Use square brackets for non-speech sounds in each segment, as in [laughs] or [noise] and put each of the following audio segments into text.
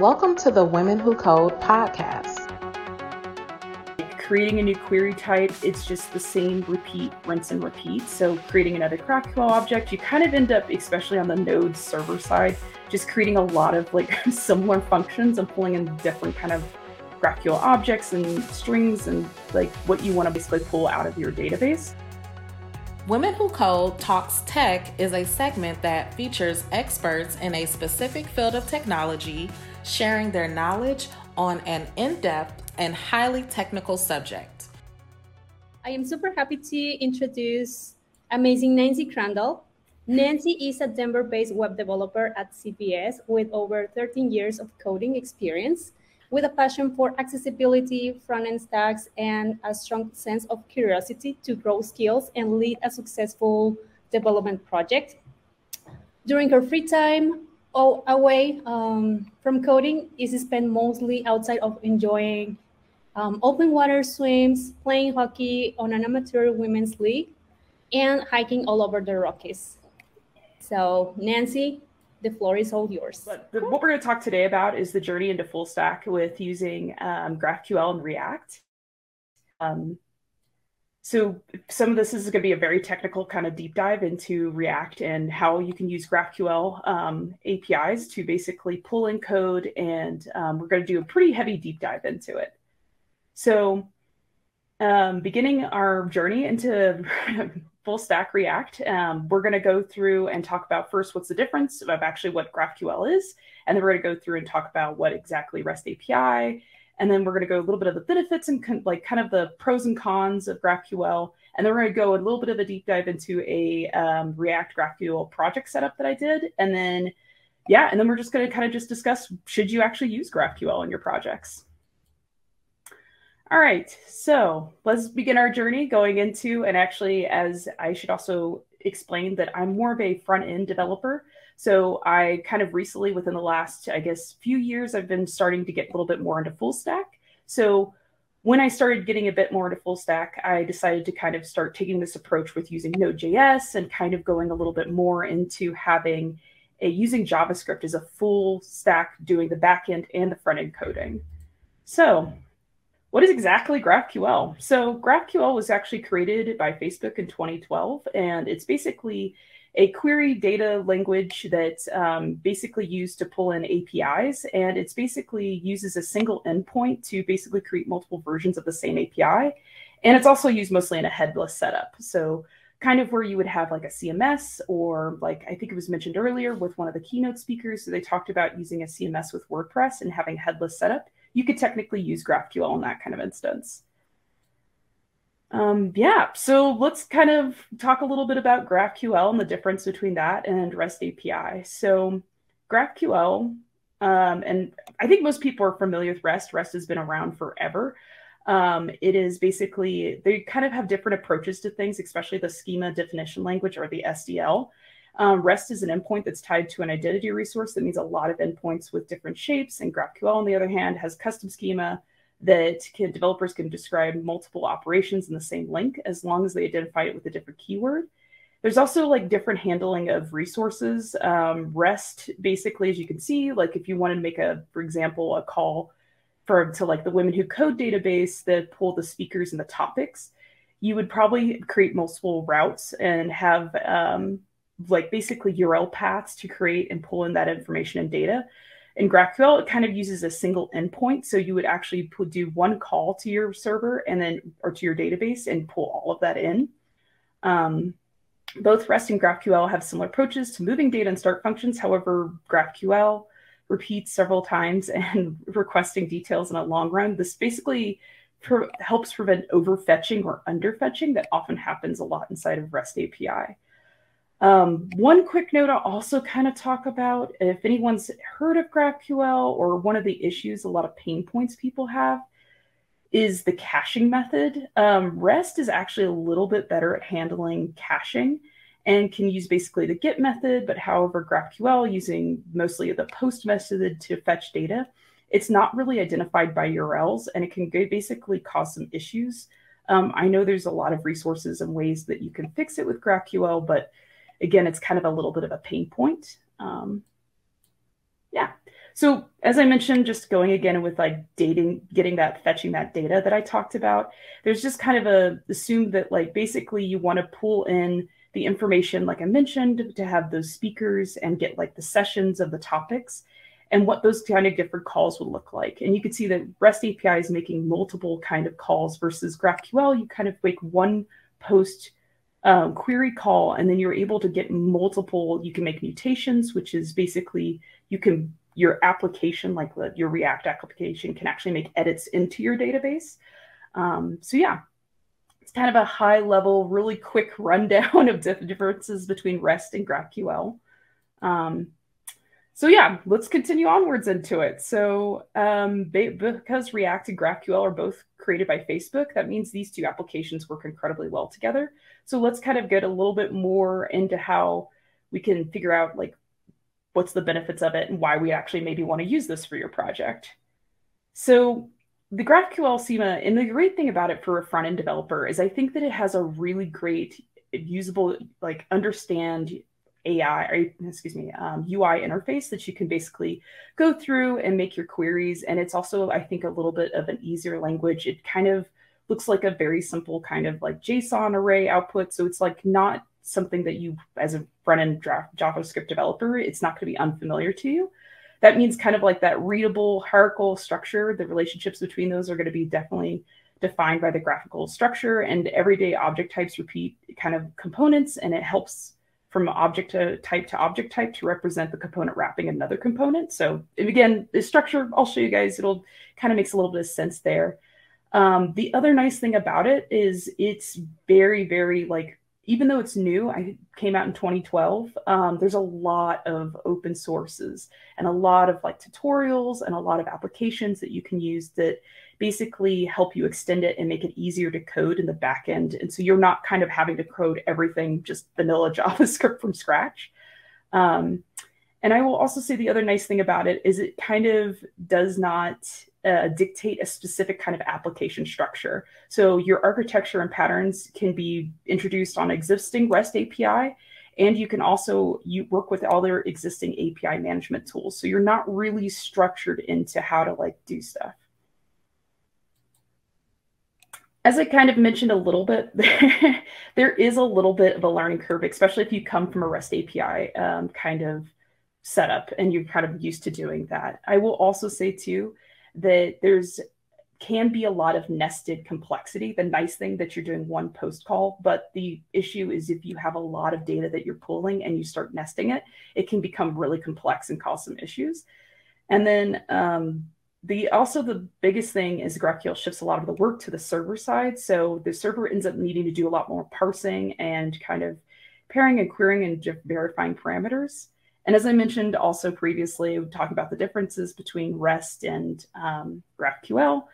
Welcome to the Women Who Code podcast. Creating a new query type, it's just the same repeat, rinse and repeat. So creating another GraphQL object, you kind of end up, especially on the node server side, just creating a lot of like [laughs] similar functions and pulling in different kind of GraphQL objects and strings and like what you want to basically pull out of your database. Women Who Code Talks Tech is a segment that features experts in a specific field of technology sharing their knowledge on an in depth and highly technical subject. I am super happy to introduce amazing Nancy Crandall. Nancy is a Denver based web developer at CVS with over 13 years of coding experience, with a passion for accessibility, front end stacks, and a strong sense of curiosity to grow skills and lead a successful development project. During her free time, oh, away um, from coding is spent mostly outside of enjoying um, open water swims, playing hockey on an amateur women's league, and hiking all over the Rockies. So, Nancy, the floor is all yours. But the, what we're going to talk today about is the journey into full stack with using um, GraphQL and React. Um, so some of this is going to be a very technical kind of deep dive into React and how you can use GraphQL um, APIs to basically pull in code, and um, we're going to do a pretty heavy deep dive into it. So, um, beginning our journey into [laughs] full stack React, um, we're going to go through and talk about first what's the difference of actually what GraphQL is, and then we're going to go through and talk about what exactly REST API and then we're going to go a little bit of the benefits and con- like kind of the pros and cons of GraphQL. And then we're going to go a little bit of a deep dive into a um, React GraphQL project setup that I did. And then, yeah, and then we're just going to kind of just discuss should you actually use GraphQL in your projects. All right, so let's begin our journey going into, and actually, as I should also explain that I'm more of a front end developer. So I kind of recently, within the last, I guess, few years, I've been starting to get a little bit more into full stack. So when I started getting a bit more into full stack, I decided to kind of start taking this approach with using Node.js and kind of going a little bit more into having a using JavaScript as a full stack doing the backend and the front end coding. So what is exactly GraphQL? So GraphQL was actually created by Facebook in 2012, and it's basically a query data language that's um, basically used to pull in APIs. And it's basically uses a single endpoint to basically create multiple versions of the same API. And it's also used mostly in a headless setup. So kind of where you would have like a CMS or like I think it was mentioned earlier with one of the keynote speakers. So they talked about using a CMS with WordPress and having headless setup. You could technically use GraphQL in that kind of instance. Um, yeah, so let's kind of talk a little bit about GraphQL and the difference between that and REST API. So GraphQL, um, and I think most people are familiar with REST. REST has been around forever. Um, it is basically, they kind of have different approaches to things, especially the schema definition language or the SDL. Um, REST is an endpoint that's tied to an identity resource that means a lot of endpoints with different shapes. And GraphQL, on the other hand, has custom schema that can, developers can describe multiple operations in the same link as long as they identify it with a different keyword. There's also like different handling of resources. Um, REST, basically, as you can see, like if you wanted to make a, for example, a call for to like the Women Who Code database that pull the speakers and the topics, you would probably create multiple routes and have um, like basically URL paths to create and pull in that information and data. In GraphQL, it kind of uses a single endpoint. So you would actually do one call to your server and then, or to your database and pull all of that in. Um, both REST and GraphQL have similar approaches to moving data and start functions. However, GraphQL repeats several times [laughs] and requesting details in a long run. This basically helps prevent overfetching or underfetching that often happens a lot inside of REST API. Um, one quick note I'll also kind of talk about if anyone's heard of GraphQL or one of the issues, a lot of pain points people have is the caching method. Um, REST is actually a little bit better at handling caching and can use basically the get method, but however, GraphQL using mostly the post method to fetch data, it's not really identified by URLs and it can basically cause some issues. Um, I know there's a lot of resources and ways that you can fix it with GraphQL, but again, it's kind of a little bit of a pain point. Um, yeah. So as I mentioned, just going again with like dating, getting that, fetching that data that I talked about, there's just kind of a assume that like basically you want to pull in the information, like I mentioned, to have those speakers and get like the sessions of the topics and what those kind of different calls would look like. And you can see that REST API is making multiple kind of calls versus GraphQL. You kind of make one post um, query call, and then you're able to get multiple. You can make mutations, which is basically you can your application, like the, your React application, can actually make edits into your database. Um, so yeah, it's kind of a high level, really quick [laughs] rundown of differences between REST and GraphQL. Um, so yeah, let's continue onwards into it. So um, because React and GraphQL are both created by Facebook, that means these two applications work incredibly well together. So let's kind of get a little bit more into how we can figure out like what's the benefits of it and why we actually maybe want to use this for your project. So the GraphQL schema, and the great thing about it for a front end developer is I think that it has a really great usable, like understand AI, or excuse me, um, UI interface that you can basically go through and make your queries. And it's also, I think, a little bit of an easier language. It kind of looks like a very simple kind of like JSON array output. So it's like not something that you, as a front end JavaScript developer, it's not going to be unfamiliar to you. That means kind of like that readable hierarchical structure. The relationships between those are going to be definitely defined by the graphical structure and everyday object types repeat kind of components and it helps from object to type to object type to represent the component wrapping another component. So again, the structure, I'll show you guys, it'll kind of makes a little bit of sense there. Um, the other nice thing about it is it's very, very like, even though it's new, I came out in 2012, um, there's a lot of open sources and a lot of like tutorials and a lot of applications that you can use that basically help you extend it and make it easier to code in the back end. And so you're not kind of having to code everything just vanilla [laughs] JavaScript from scratch. Um, and I will also say the other nice thing about it is it kind of does not uh, dictate a specific kind of application structure. So your architecture and patterns can be introduced on existing REST API, and you can also you work with all their existing API management tools. So you're not really structured into how to like do stuff as I kind of mentioned a little bit, [laughs] there is a little bit of a learning curve, especially if you come from a REST API um, kind of setup and you're kind of used to doing that. I will also say too that there's can be a lot of nested complexity. The nice thing that you're doing one post call, but the issue is if you have a lot of data that you're pulling and you start nesting it, it can become really complex and cause some issues. And then um, the also the biggest thing is GraphQL shifts a lot of the work to the server side. So the server ends up needing to do a lot more parsing and kind of pairing and querying and verifying parameters. And as I mentioned also previously, talking about the differences between REST and um, GraphQL,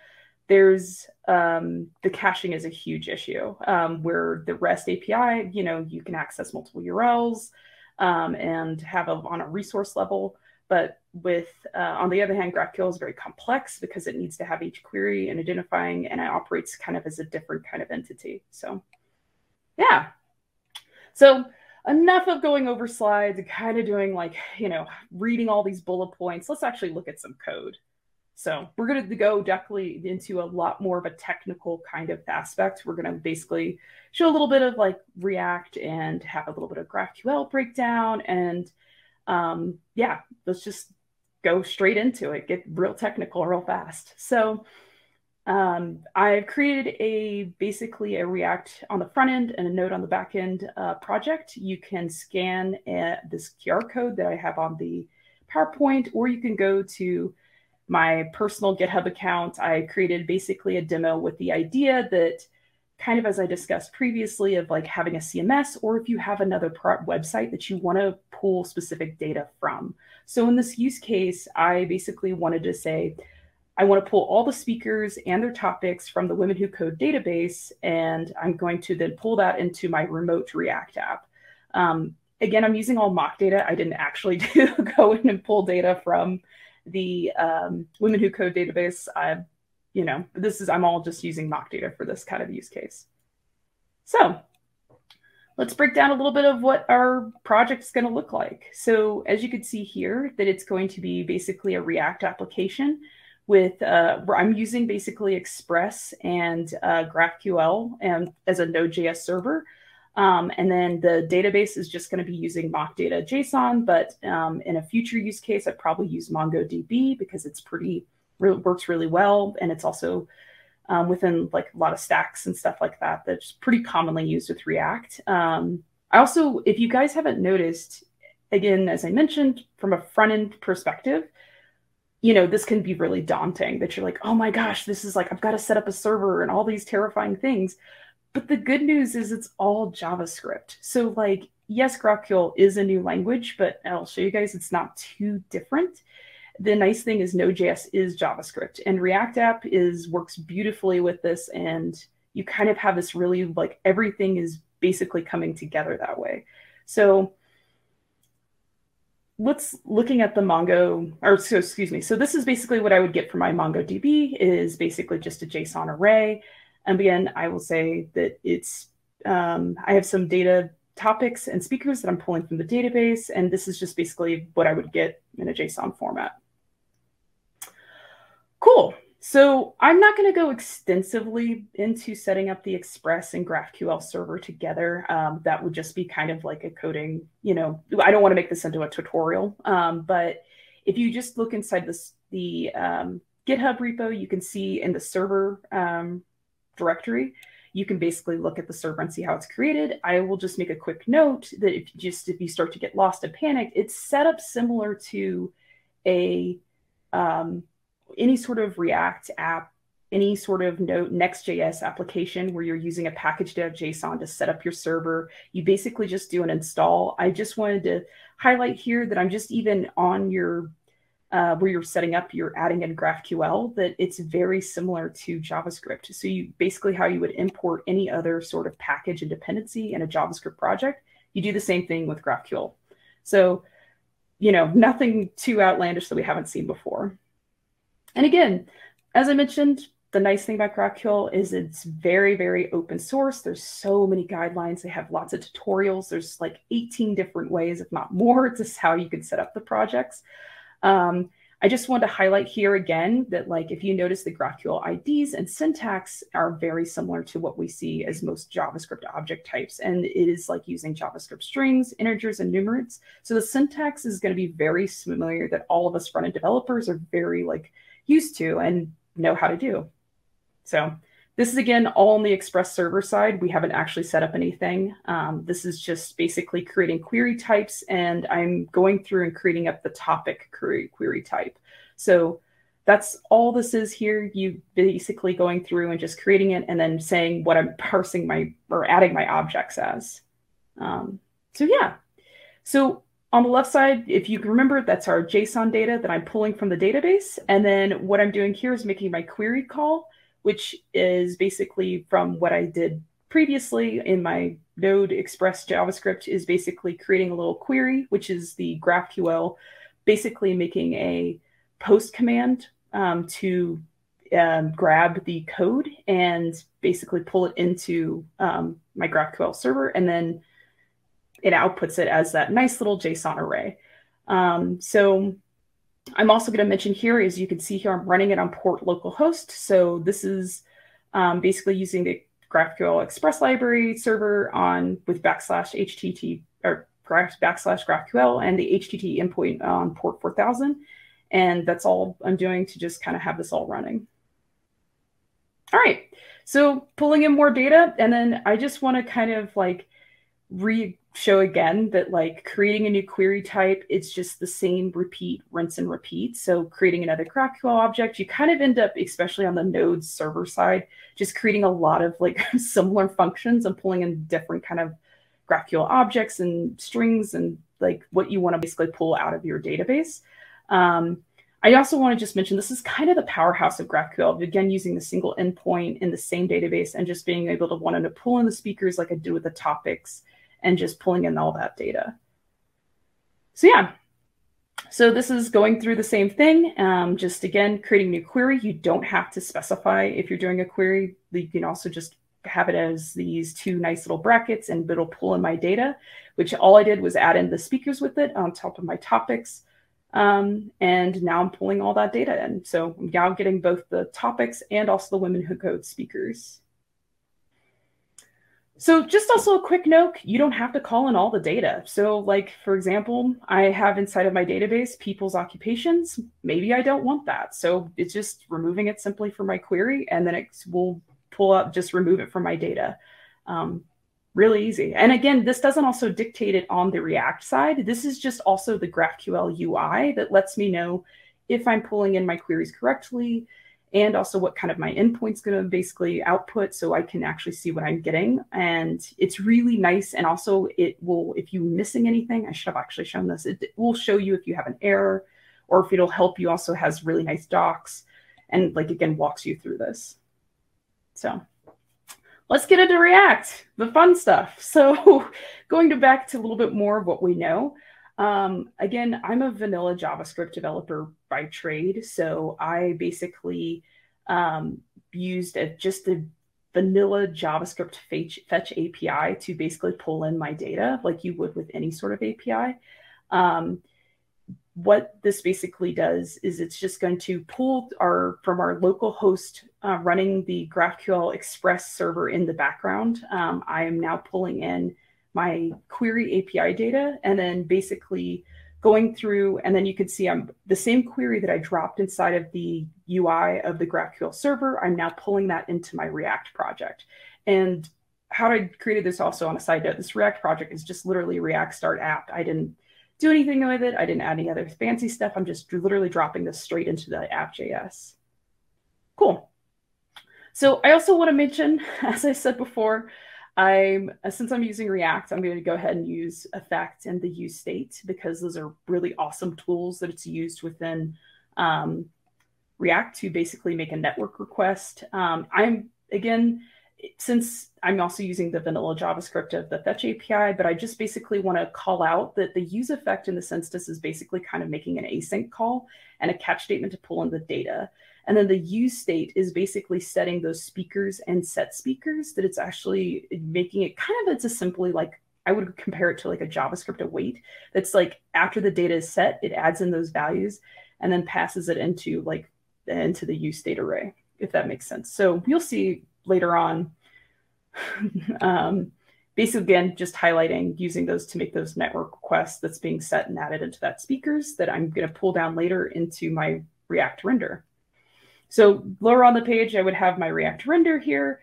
there's um, the caching is a huge issue um, where the REST API, you know, you can access multiple URLs um, and have a, on a resource level but with, uh, on the other hand, GraphQL is very complex because it needs to have each query and identifying, and it operates kind of as a different kind of entity. So, yeah. So enough of going over slides and kind of doing like, you know, reading all these bullet points. Let's actually look at some code. So we're going to go definitely into a lot more of a technical kind of aspect. We're going to basically show a little bit of like React and have a little bit of GraphQL breakdown and um, yeah, let's just go straight into it, get real technical real fast. So um, I've created a basically a React on the front end and a Node on the back end uh, project. You can scan uh, this QR code that I have on the PowerPoint, or you can go to my personal GitHub account. I created basically a demo with the idea that kind of as I discussed previously of like having a CMS or if you have another website that you want to pull specific data from. So in this use case, I basically wanted to say, I want to pull all the speakers and their topics from the Women Who Code database, and I'm going to then pull that into my remote React app. Um, again, I'm using all mock data. I didn't actually [laughs] do go in and pull data from the um, Women Who Code database. I you know, this is, I'm all just using mock data for this kind of use case. So let's break down a little bit of what our project is going to look like. So as you can see here, that it's going to be basically a React application with, uh, I'm using basically Express and uh, GraphQL and as a Node.js server. Um, and then the database is just going to be using mock data JSON, but um, in a future use case, I'd probably use MongoDB because it's pretty, re works really well. And it's also um, within like a lot of stacks and stuff like that that's pretty commonly used with React. Um, I also, if you guys haven't noticed, again, as I mentioned, from a front end perspective, you know, this can be really daunting that you're like, oh my gosh, this is like, I've got to set up a server and all these terrifying things. But the good news is it's all JavaScript. So, like, yes, GraphQL is a new language, but I'll show you guys it's not too different the nice thing is Node.js is JavaScript and React app is works beautifully with this. And you kind of have this really like everything is basically coming together that way. So let's looking at the Mongo or so excuse me. So this is basically what I would get from my MongoDB is basically just a JSON array. And again, I will say that it's um, I have some data topics and speakers that I'm pulling from the database, and this is just basically what I would get in a JSON format. Cool. So I'm not going to go extensively into setting up the Express and GraphQL server together. Um, that would just be kind of like a coding, you know, I don't want to make this into a tutorial. Um, but if you just look inside this, the um, GitHub repo, you can see in the server um, directory, you can basically look at the server and see how it's created. I will just make a quick note that if you just if you start to get lost and panicked, it's set up similar to a um, any sort of React app, any sort of Node Next.js application where you're using a package.json to set up your server, you basically just do an install. I just wanted to highlight here that I'm just even on your uh, where you're setting up, you're adding in GraphQL, that it's very similar to JavaScript. So you basically how you would import any other sort of package and dependency in a JavaScript project, you do the same thing with GraphQL. So, you know, nothing too outlandish that we haven't seen before. And again, as I mentioned, the nice thing about GraphQL is it's very, very open source. There's so many guidelines. They have lots of tutorials. There's like 18 different ways, if not more, [laughs] to how you can set up the projects. Um, I just want to highlight here again that like if you notice the GraphQL IDs and syntax are very similar to what we see as most JavaScript object types. And it is like using JavaScript strings, integers, and numerates. So the syntax is going to be very familiar that all of us front-end developers are very like used to and know how to do. So this is again all on the Express server side. We haven't actually set up anything. Um, this is just basically creating query types and I'm going through and creating up the topic query, query type. So that's all this is here. You basically going through and just creating it and then saying what I'm parsing my or adding my objects as. Um, so yeah. So on the left side, if you remember, that's our JSON data that I'm pulling from the database. And then what I'm doing here is making my query call, which is basically from what I did previously in my Node Express JavaScript is basically creating a little query, which is the GraphQL, basically making a post command um, to um, grab the code and basically pull it into um, my GraphQL server and then it outputs it as that nice little JSON array. Um, so I'm also going to mention here, as you can see here, I'm running it on port localhost. So this is um, basically using the GraphQL Express library server on with backslash HTTP or backslash GraphQL and the HTTP endpoint on port 4000. And that's all I'm doing to just kind of have this all running. All right, so pulling in more data, and then I just want to kind of like re show again that like creating a new query type, it's just the same repeat, rinse and repeat. So creating another GraphQL object, you kind of end up, especially on the node server side, just creating a lot of like [laughs] similar functions and pulling in different kind of GraphQL objects and strings and like what you want to basically pull out of your database. Um, I also want to just mention this is kind of the powerhouse of GraphQL. Again, using the single endpoint in the same database and just being able to want to pull in the speakers like I did with the topics and just pulling in all that data. So yeah, so this is going through the same thing. Um, just again, creating new query. You don't have to specify if you're doing a query. You can also just have it as these two nice little brackets and it'll pull in my data, which all I did was add in the speakers with it on top of my topics. Um, and now I'm pulling all that data in. So I'm now getting both the topics and also the Women Who Code speakers. So just also a quick note, you don't have to call in all the data. So like, for example, I have inside of my database people's occupations. Maybe I don't want that. So it's just removing it simply from my query and then it will pull up, just remove it from my data. Um, really easy. And again, this doesn't also dictate it on the React side. This is just also the GraphQL UI that lets me know if I'm pulling in my queries correctly, and also what kind of my endpoint's going to basically output so I can actually see what I'm getting. And it's really nice. And also it will, if you're missing anything, I should have actually shown this, it will show you if you have an error or if it'll help you also has really nice docs and like, again, walks you through this. So let's get into React, the fun stuff. [laughs] So going to back to a little bit more of what we know. Um, again, I'm a vanilla JavaScript developer by trade. So I basically um, used a, just a vanilla JavaScript fetch, fetch, API to basically pull in my data like you would with any sort of API. Um, what this basically does is it's just going to pull our from our local host uh, running the GraphQL Express server in the background. Um, I am now pulling in my query API data and then basically going through, and then you can see I'm the same query that I dropped inside of the UI of the GraphQL server. I'm now pulling that into my React project. And how I created this also on a side note, this React project is just literally React Start app. I didn't do anything with it. I didn't add any other fancy stuff. I'm just literally dropping this straight into the app.js. Cool. So I also want to mention, [laughs] as I said before, I'm uh, since I'm using React, I'm going to go ahead and use effect and the use state because those are really awesome tools that it's used within um, React to basically make a network request. Um, I'm again, since I'm also using the vanilla JavaScript of the Fetch API, but I just basically want to call out that the use effect in this instance is basically kind of making an async call and a catch statement to pull in the data. And then the use state is basically setting those speakers and set speakers that it's actually making it kind of, it's a simply like, I would compare it to like a JavaScript await that's like after the data is set, it adds in those values and then passes it into like into the use state array, if that makes sense. So you'll see later on, [laughs] um, basically again, just highlighting using those to make those network requests that's being set and added into that speakers that I'm going to pull down later into my React render. So lower on the page, I would have my React render here.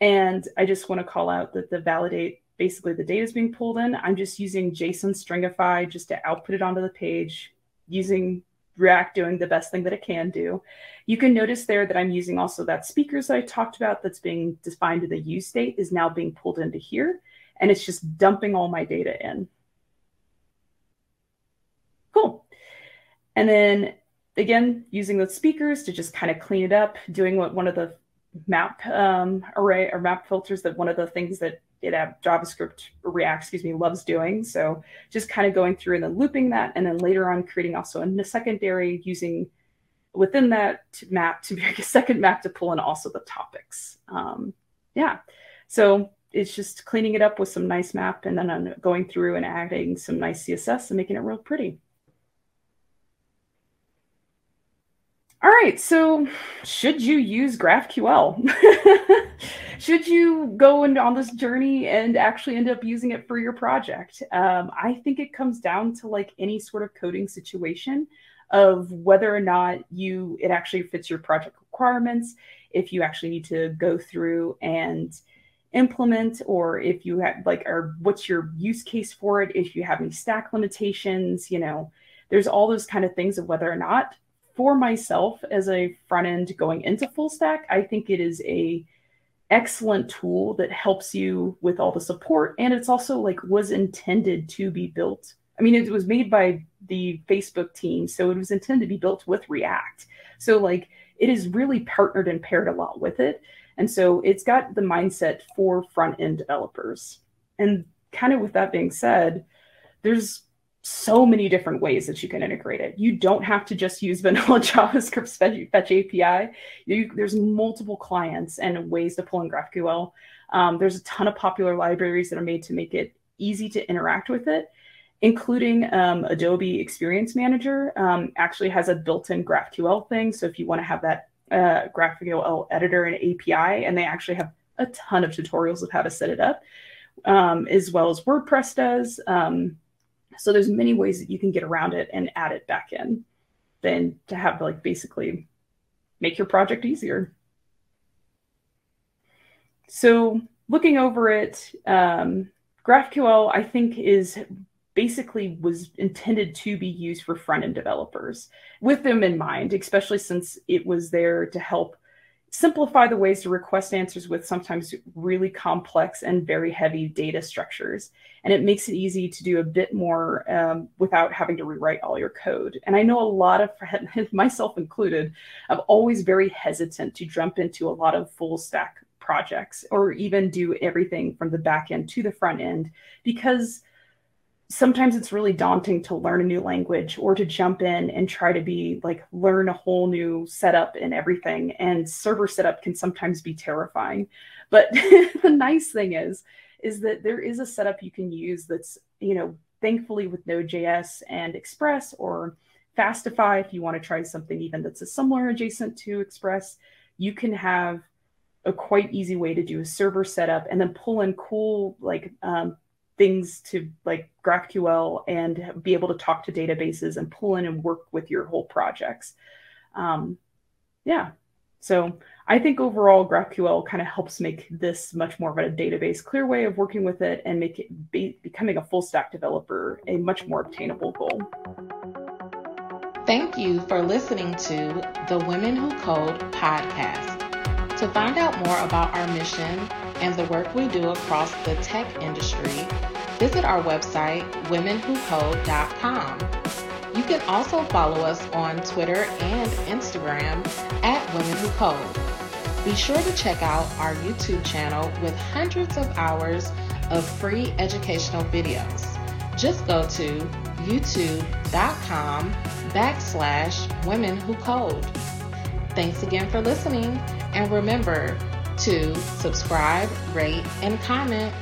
And I just want to call out that the validate, basically the data is being pulled in. I'm just using JSON stringify just to output it onto the page using React doing the best thing that it can do. You can notice there that I'm using also that speakers that I talked about that's being defined in the use state is now being pulled into here. And it's just dumping all my data in. Cool. And then again, using the speakers to just kind of clean it up, doing what one of the map um, array or map filters that one of the things that it have JavaScript React, excuse me, loves doing. So just kind of going through and then looping that, and then later on creating also in a secondary using within that map to [laughs] make a second map to pull in also the topics. Um, yeah, so it's just cleaning it up with some nice map, and then I'm going through and adding some nice CSS and making it real pretty. All right, so should you use GraphQL? [laughs] should you go in, on this journey and actually end up using it for your project? Um, I think it comes down to like any sort of coding situation of whether or not you it actually fits your project requirements, if you actually need to go through and implement, or if you have like, or what's your use case for it, if you have any stack limitations, you know, there's all those kind of things of whether or not for myself as a front end going into full stack, I think it is a excellent tool that helps you with all the support and it's also like was intended to be built. I mean, it was made by the Facebook team, so it was intended to be built with React. So like it is really partnered and paired a lot with it. And so it's got the mindset for front end developers. And kind of with that being said, there's so many different ways that you can integrate it. You don't have to just use [laughs] vanilla JavaScript fetch, API. You, there's multiple clients and ways to pull in GraphQL. Um, there's a ton of popular libraries that are made to make it easy to interact with it, including um, Adobe Experience Manager um, actually has a built-in GraphQL thing. So if you want to have that uh, GraphQL editor and API, and they actually have a ton of tutorials of how to set it up, um, as well as WordPress does. So there's many ways that you can get around it and add it back in than to have like basically make your project easier. So looking over it, um, GraphQL, I think, is basically was intended to be used for front end developers with them in mind, especially since it was there to help simplify the ways to request answers with sometimes really complex and very heavy data structures. And it makes it easy to do a bit more um, without having to rewrite all your code. And I know a lot of, [laughs] myself included, I'm always very hesitant to jump into a lot of full stack projects or even do everything from the back end to the front end because sometimes it's really daunting to learn a new language or to jump in and try to be like learn a whole new setup and everything. And server setup can sometimes be terrifying. But [laughs] the nice thing is is that there is a setup you can use that's you know thankfully with node.js and express or fastify if you want to try something even that's a similar adjacent to express you can have a quite easy way to do a server setup and then pull in cool like um, things to like GraphQL and be able to talk to databases and pull in and work with your whole projects. Um, yeah. So I think overall GraphQL kind of helps make this much more of a database clear way of working with it and make it be, becoming a full stack developer a much more obtainable goal. Thank you for listening to the Women Who Code podcast. To find out more about our mission and the work we do across the tech industry, visit our website, womenwhocode.com. You can also follow us on Twitter and Instagram at Women Who Code. Be sure to check out our YouTube channel with hundreds of hours of free educational videos. Just go to youtube.com backslash women who code. Thanks again for listening and remember to subscribe, rate, and comment